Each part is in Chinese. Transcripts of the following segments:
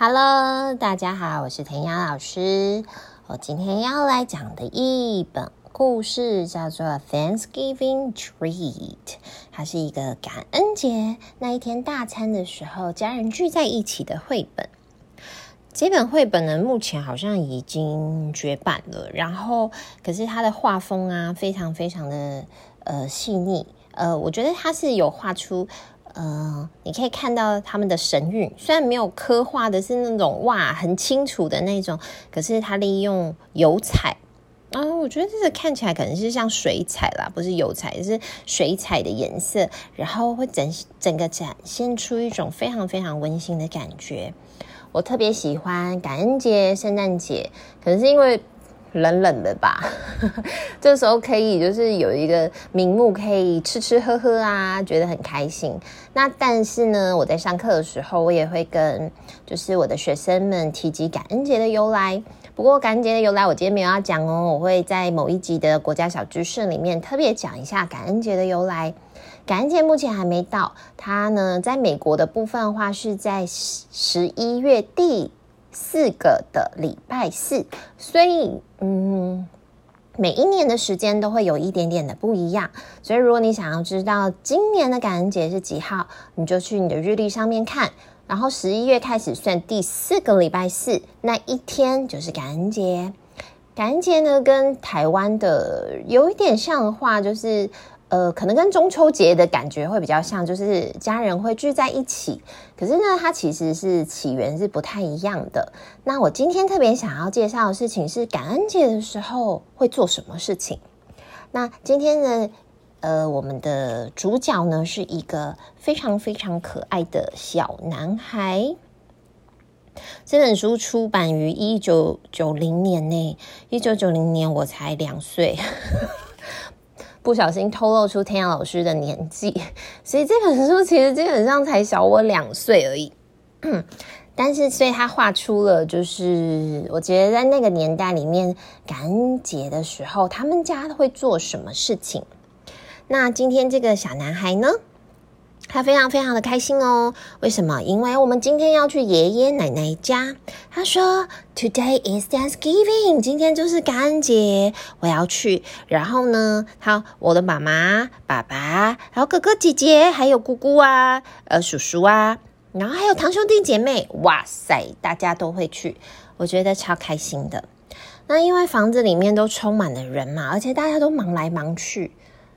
Hello，大家好，我是田雅老师。我今天要来讲的一本故事叫做《Thanksgiving Treat》，它是一个感恩节那一天大餐的时候家人聚在一起的绘本。这本绘本呢，目前好像已经绝版了。然后，可是它的画风啊，非常非常的呃细腻。呃，我觉得它是有画出。呃，你可以看到他们的神韵，虽然没有刻画的是那种哇很清楚的那种，可是他利用油彩啊，我觉得这个看起来可能是像水彩啦，不是油彩，是水彩的颜色，然后会整整个展现出一种非常非常温馨的感觉。我特别喜欢感恩节、圣诞节，可能是因为。冷冷的吧，这时候可以就是有一个名目可以吃吃喝喝啊，觉得很开心。那但是呢，我在上课的时候，我也会跟就是我的学生们提及感恩节的由来。不过感恩节的由来，我今天没有要讲哦，我会在某一集的国家小知识里面特别讲一下感恩节的由来。感恩节目前还没到，它呢在美国的部分的话是在十一月底。四个的礼拜四，所以嗯，每一年的时间都会有一点点的不一样。所以如果你想要知道今年的感恩节是几号，你就去你的日历上面看，然后十一月开始算第四个礼拜四，那一天就是感恩节。感恩节呢，跟台湾的有一点像的话，就是。呃，可能跟中秋节的感觉会比较像，就是家人会聚在一起。可是呢，它其实是起源是不太一样的。那我今天特别想要介绍的事情是感恩节的时候会做什么事情。那今天呢，呃，我们的主角呢是一个非常非常可爱的小男孩。这本书出版于一九九零年内，一九九零年我才两岁。不小心透露出天涯老师的年纪，所以这本书其实基本上才小我两岁而已。嗯 但是，所以他画出了，就是我觉得在那个年代里面，感恩节的时候，他们家会做什么事情。那今天这个小男孩呢？他非常非常的开心哦，为什么？因为我们今天要去爷爷奶奶家。他说：“Today is Thanksgiving，今天就是感恩节，我要去。”然后呢，他我的妈妈、爸爸，然后哥哥姐姐，还有姑姑啊，呃，叔叔啊，然后还有堂兄弟姐妹，哇塞，大家都会去，我觉得超开心的。那因为房子里面都充满了人嘛，而且大家都忙来忙去，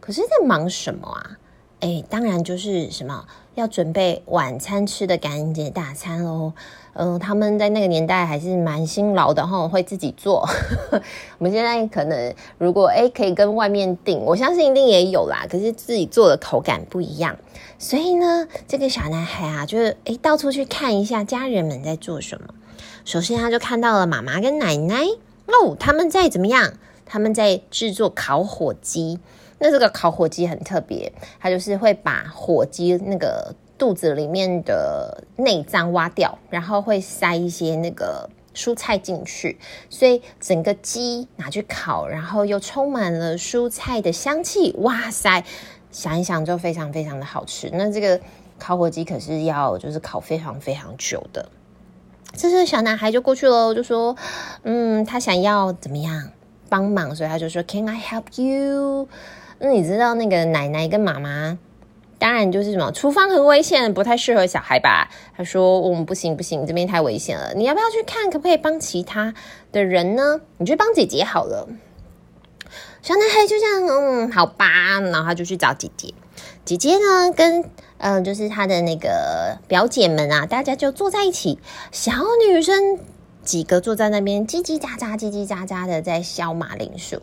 可是在忙什么啊？哎，当然就是什么要准备晚餐吃的感恩节大餐喽。嗯、他们在那个年代还是蛮辛劳的哈，会自己做。我们现在可能如果哎可以跟外面订，我相信一定也有啦。可是自己做的口感不一样，所以呢，这个小男孩啊，就是哎到处去看一下家人们在做什么。首先他就看到了妈妈跟奶奶哦，他们在怎么样？他们在制作烤火鸡。那这个烤火鸡很特别，它就是会把火鸡那个肚子里面的内脏挖掉，然后会塞一些那个蔬菜进去，所以整个鸡拿去烤，然后又充满了蔬菜的香气。哇塞，想一想就非常非常的好吃。那这个烤火鸡可是要就是烤非常非常久的。这时候小男孩就过去了，就说：“嗯，他想要怎么样帮忙？”所以他就说：“Can I help you？” 那你知道那个奶奶跟妈妈，当然就是什么厨房很危险，不太适合小孩吧？他说：“我们不行不行，这边太危险了。你要不要去看？可不可以帮其他的人呢？你去帮姐姐好了。”小男孩就这样，嗯，好吧，然后他就去找姐姐。姐姐呢，跟嗯、就是他的那个表姐们啊，大家就坐在一起。小女生几个坐在那边，叽叽喳喳，叽叽喳喳的在削马铃薯。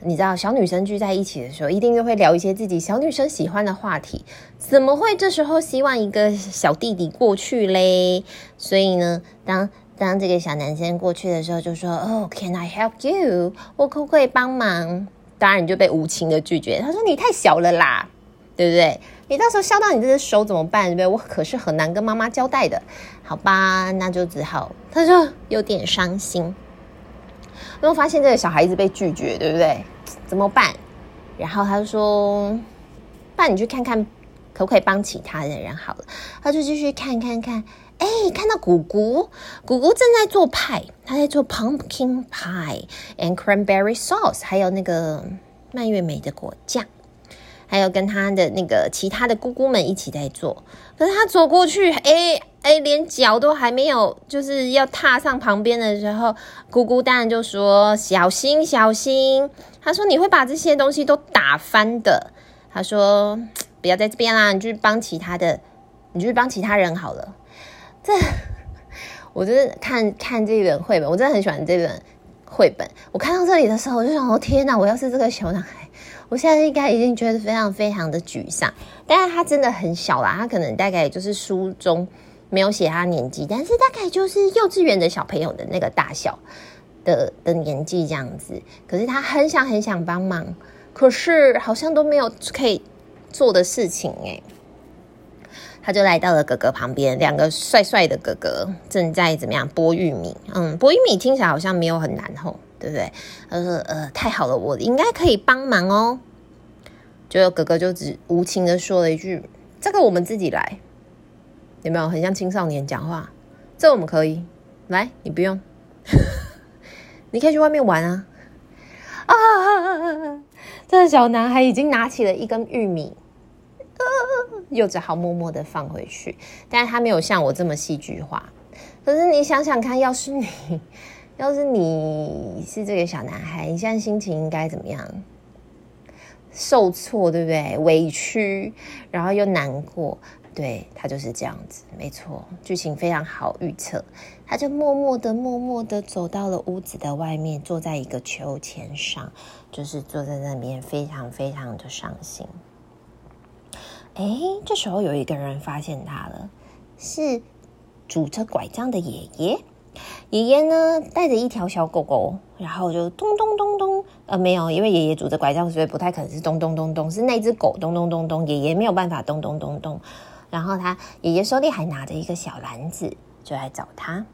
你知道小女生聚在一起的时候，一定就会聊一些自己小女生喜欢的话题。怎么会这时候希望一个小弟弟过去嘞？所以呢，当当这个小男生过去的时候，就说：“哦，Can I help you？我可不可以帮忙？”当然你就被无情的拒绝。他说：“你太小了啦，对不对？你到时候削到你这只手怎么办？对不对？我可是很难跟妈妈交代的。好吧，那就只好……他就有点伤心。因为发现这个小孩子被拒绝，对不对？怎么办？然后他就说：“爸，你去看看，可不可以帮其他的人好了。”他就继续看看看，哎，看到姑姑，姑姑正在做派，她在做 pumpkin pie and cranberry sauce，还有那个蔓越莓的果酱，还有跟他的那个其他的姑姑们一起在做。可是他走过去，哎哎，连脚都还没有，就是要踏上旁边的时候，姑姑当然就说：“小心，小心。”他说：“你会把这些东西都打翻的。”他说：“不要在这边啦，你去帮其他的，你去帮其他人好了。”这，我真的看看这本绘本，我真的很喜欢这本绘本。我看到这里的时候，我就想：哦天哪！我要是这个小男孩，我现在应该已经觉得非常非常的沮丧。但是他真的很小啦，他可能大概就是书中没有写他年纪，但是大概就是幼稚园的小朋友的那个大小的的年纪这样子。可是他很想很想帮忙，可是好像都没有可以做的事情诶。他就来到了哥哥旁边，两个帅帅的哥哥正在怎么样剥玉米？嗯，剥玉米听起来好像没有很难吼，对不对？他说：“呃，太好了，我应该可以帮忙哦。”就哥哥就只无情的说了一句：“这个我们自己来。”有没有很像青少年讲话？这我们可以来，你不用，你可以去外面玩啊！啊，这小男孩已经拿起了一根玉米。又只好默默的放回去，但是他没有像我这么戏剧化。可是你想想看，要是你，要是你是这个小男孩，你现在心情应该怎么样？受挫，对不对？委屈，然后又难过，对，他就是这样子，没错，剧情非常好预测。他就默默的、默默的走到了屋子的外面，坐在一个秋千上，就是坐在那边，非常非常的伤心。哎，这时候有一个人发现他了，是拄着拐杖的爷爷。爷爷呢，带着一条小狗狗，然后就咚咚咚咚，呃，没有，因为爷爷拄着拐杖，所以不太可能是咚咚咚咚，是那只狗咚咚咚咚，爷爷没有办法咚咚咚咚。然后他爷爷手里还拿着一个小篮子，就来找他。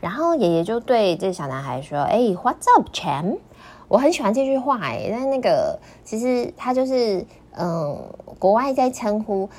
然后爷爷就对这小男孩说：“哎，What's up, champ？” 我很喜欢这句话，哎，但那个其实他就是。嗯，国外在称呼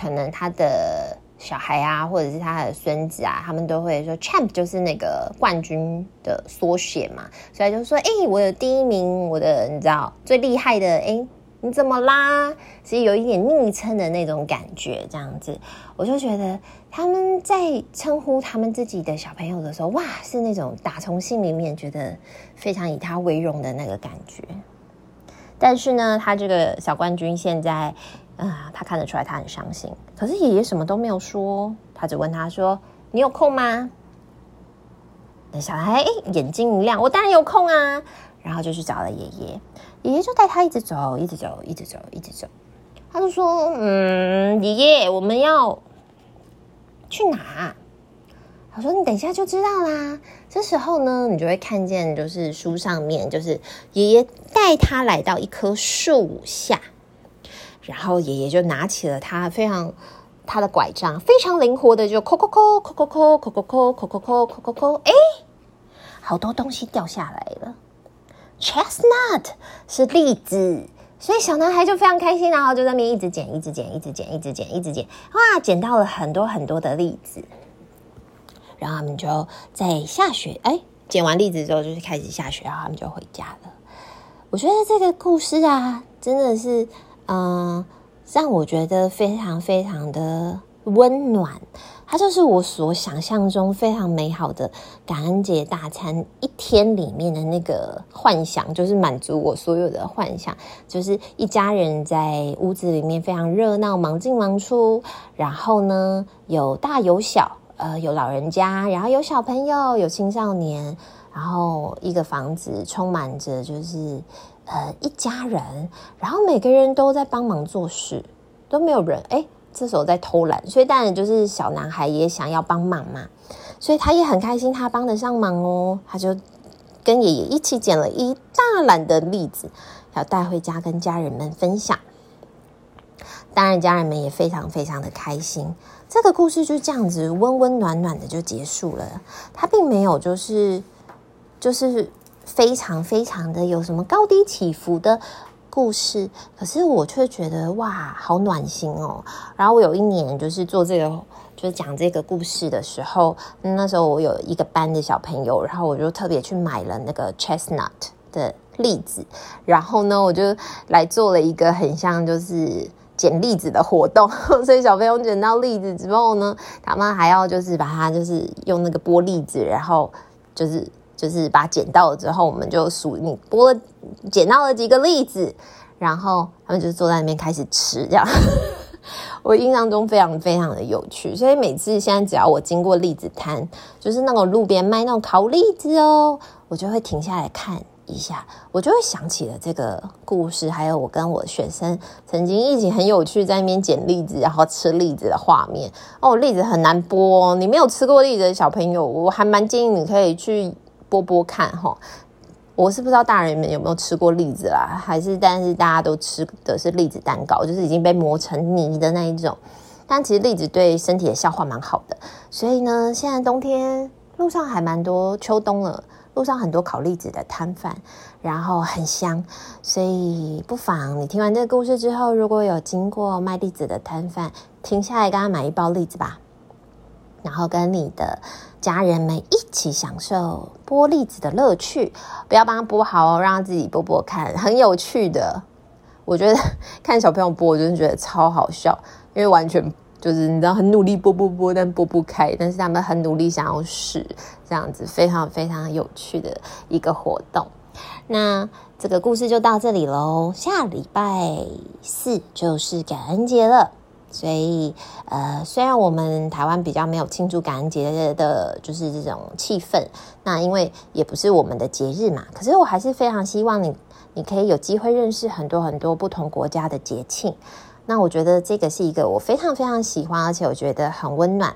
可能他的小孩啊，或者是他的孙子啊，他们都会说 “champ”，就是那个冠军的缩写嘛，所以就说：“哎、我有第一名，我的你知道最厉害的，哎、你怎么啦？”所以有一点昵称的那种感觉，这样子，我就觉得他们在称呼他们自己的小朋友的时候，哇，是那种打从心里面觉得非常以他为荣的那个感觉。但是呢，他这个小冠军现在，啊、他看得出来他很伤心。可是爷爷什么都没有说，他只问他说：“你有空吗？”那小孩眼睛一亮，我当然有空啊。然后就去找了爷爷，爷爷就带他一直走，一直走，一直走，一直走。他就说：“嗯，爷爷，我们要去哪？”我说：“你等一下就知道啦。”这时候呢，你就会看见，就是书上面，就是爷爷带他来到一棵树下，然后爷爷就拿起了他非常他的拐杖，非常灵活的就扣扣扣扣扣扣扣扣扣扣扣扣扣扣扣，哎，好多东西掉下来了。Chestnut 是栗子，所以小男孩就非常开心，然后就在那边一直捡，一直捡，一直捡，一直捡，一直捡，哇，捡到了很多很多的栗子。然后他们就在下雪，哎，捡完栗子之后就是开始下雪，然后他们就回家了。我觉得这个故事啊，真的是，嗯、让我觉得非常非常的温暖。它就是我所想象中非常美好的感恩节大餐一天里面的那个幻想，就是满足我所有的幻想，就是一家人在屋子里面非常热闹，忙进忙出，然后呢，有大有小。呃，有老人家，然后有小朋友，有青少年，然后一个房子充满着就是呃一家人，然后每个人都在帮忙做事，都没有人哎，这时候在偷懒，所以当然就是小男孩也想要帮忙嘛，所以他也很开心，他帮得上忙哦，他就跟爷爷一起捡了一大篮的栗子，要带回家跟家人们分享。当然，家人们也非常非常的开心。这个故事就这样子温温暖暖的就结束了。他并没有就是就是非常非常的有什么高低起伏的故事，可是我却觉得哇，好暖心哦。然后我有一年就是做这个。就是讲这个故事的时候，那时候我有一个班的小朋友，然后我就特别去买了那个 chestnut 的栗子，然后呢，我就来做了一个很像就是捡栗子的活动。所以小朋友捡到栗子之后呢，他们还要就是把它就是用那个剥栗子，然后就是就是把捡到了之后，我们就数你剥了捡到了几个栗子，然后他们就坐在那边开始吃这样。我印象中非常非常的有趣，所以每次现在只要我经过栗子摊，就是那种路边卖那种烤栗子哦，我就会停下来看一下，我就会想起了这个故事，还有我跟我学生曾经一起很有趣在那边捡栗子，然后吃栗子的画面。哦，栗子很难剥哦，你没有吃过栗子的小朋友，我还蛮建议你可以去剥剥看哈。我是不知道大人们有没有吃过栗子啦，还是但是大家都吃的是栗子蛋糕，就是已经被磨成泥的那一种。但其实栗子对身体的消化蛮好的，所以呢，现在冬天路上还蛮多，秋冬了，路上很多烤栗子的摊贩，然后很香，所以不妨你听完这个故事之后，如果有经过卖栗子的摊贩，停下来跟他买一包栗子吧，然后跟你的。家人们一起享受剥栗子的乐趣，不要帮他剥好哦，让他自己剥剥看，很有趣的。我觉得 看小朋友剥，我真的觉得超好笑，因为完全就是你知道，很努力剥剥剥，但剥不开，但是他们很努力想要试，这样子非常非常有趣的一个活动。那这个故事就到这里喽，下礼拜四就是感恩节了。所以，呃，虽然我们台湾比较没有庆祝感恩节的，就是这种气氛，那因为也不是我们的节日嘛，可是我还是非常希望你，你可以有机会认识很多很多不同国家的节庆。那我觉得这个是一个我非常非常喜欢，而且我觉得很温暖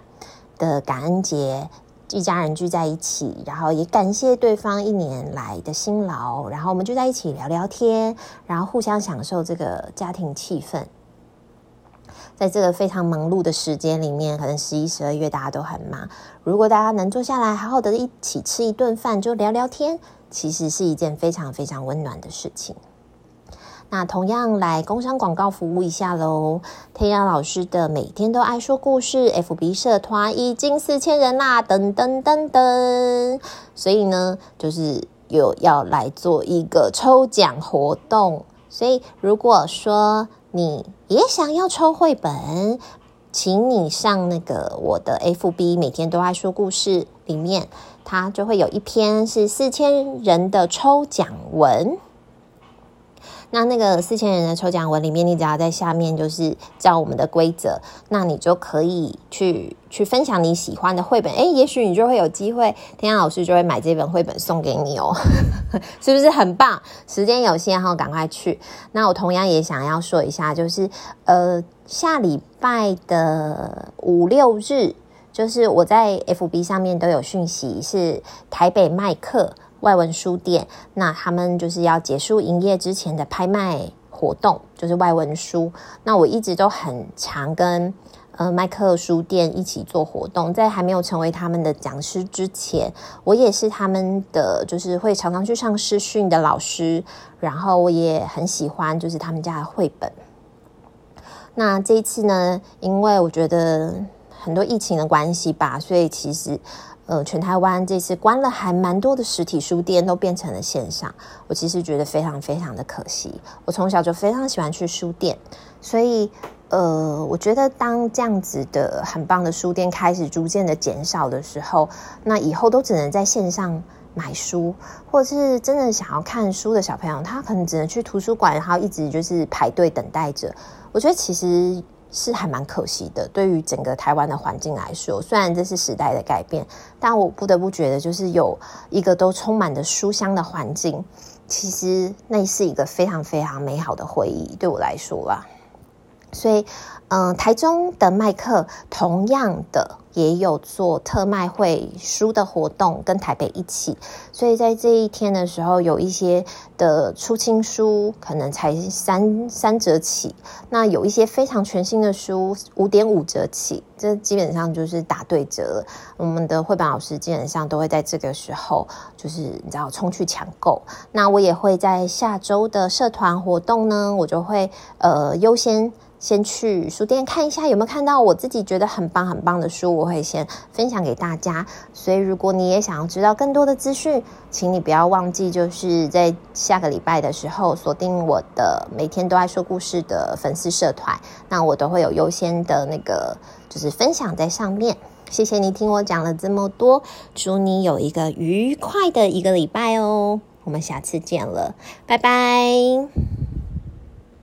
的感恩节，一家人聚在一起，然后也感谢对方一年来的辛劳，然后我们就在一起聊聊天，然后互相享受这个家庭气氛。在这个非常忙碌的时间里面，可能十一、十二月大家都很忙。如果大家能坐下来，好好的一起吃一顿饭，就聊聊天，其实是一件非常非常温暖的事情。那同样来工商广告服务一下喽，弹雅老师的每天都爱说故事 FB 社团已经四千人啦，噔噔噔噔。所以呢，就是有要来做一个抽奖活动。所以如果说，你也想要抽绘本，请你上那个我的 FB，每天都爱说故事里面，它就会有一篇是四千人的抽奖文。那那个四千人的抽奖文里面，你只要在下面就是照我们的规则，那你就可以去去分享你喜欢的绘本。诶，也许你就会有机会，天老师就会买这本绘本送给你哦，是不是很棒？时间有限哈，赶快去。那我同样也想要说一下，就是呃，下礼拜的五六日，就是我在 FB 上面都有讯息，是台北麦克。外文书店，那他们就是要结束营业之前的拍卖活动，就是外文书。那我一直都很常跟呃麦克书店一起做活动，在还没有成为他们的讲师之前，我也是他们的，就是会常常去上视讯的老师。然后我也很喜欢，就是他们家的绘本。那这一次呢，因为我觉得很多疫情的关系吧，所以其实。呃，全台湾这次关了还蛮多的实体书店，都变成了线上。我其实觉得非常非常的可惜。我从小就非常喜欢去书店，所以呃，我觉得当这样子的很棒的书店开始逐渐的减少的时候，那以后都只能在线上买书，或者是真的想要看书的小朋友，他可能只能去图书馆，然后一直就是排队等待着。我觉得其实。是还蛮可惜的，对于整个台湾的环境来说，虽然这是时代的改变，但我不得不觉得，就是有一个都充满着书香的环境，其实那是一个非常非常美好的回忆，对我来说啦。所以，嗯，台中的麦克同样的。也有做特卖会书的活动，跟台北一起，所以在这一天的时候，有一些的出清书可能才三三折起，那有一些非常全新的书五点五折起，这基本上就是打对折。我们的绘本老师基本上都会在这个时候，就是你知道冲去抢购。那我也会在下周的社团活动呢，我就会呃优先。先去书店看一下有没有看到我自己觉得很棒很棒的书，我会先分享给大家。所以如果你也想要知道更多的资讯，请你不要忘记，就是在下个礼拜的时候锁定我的每天都爱说故事的粉丝社团，那我都会有优先的那个就是分享在上面。谢谢你听我讲了这么多，祝你有一个愉快的一个礼拜哦。我们下次见了，拜拜。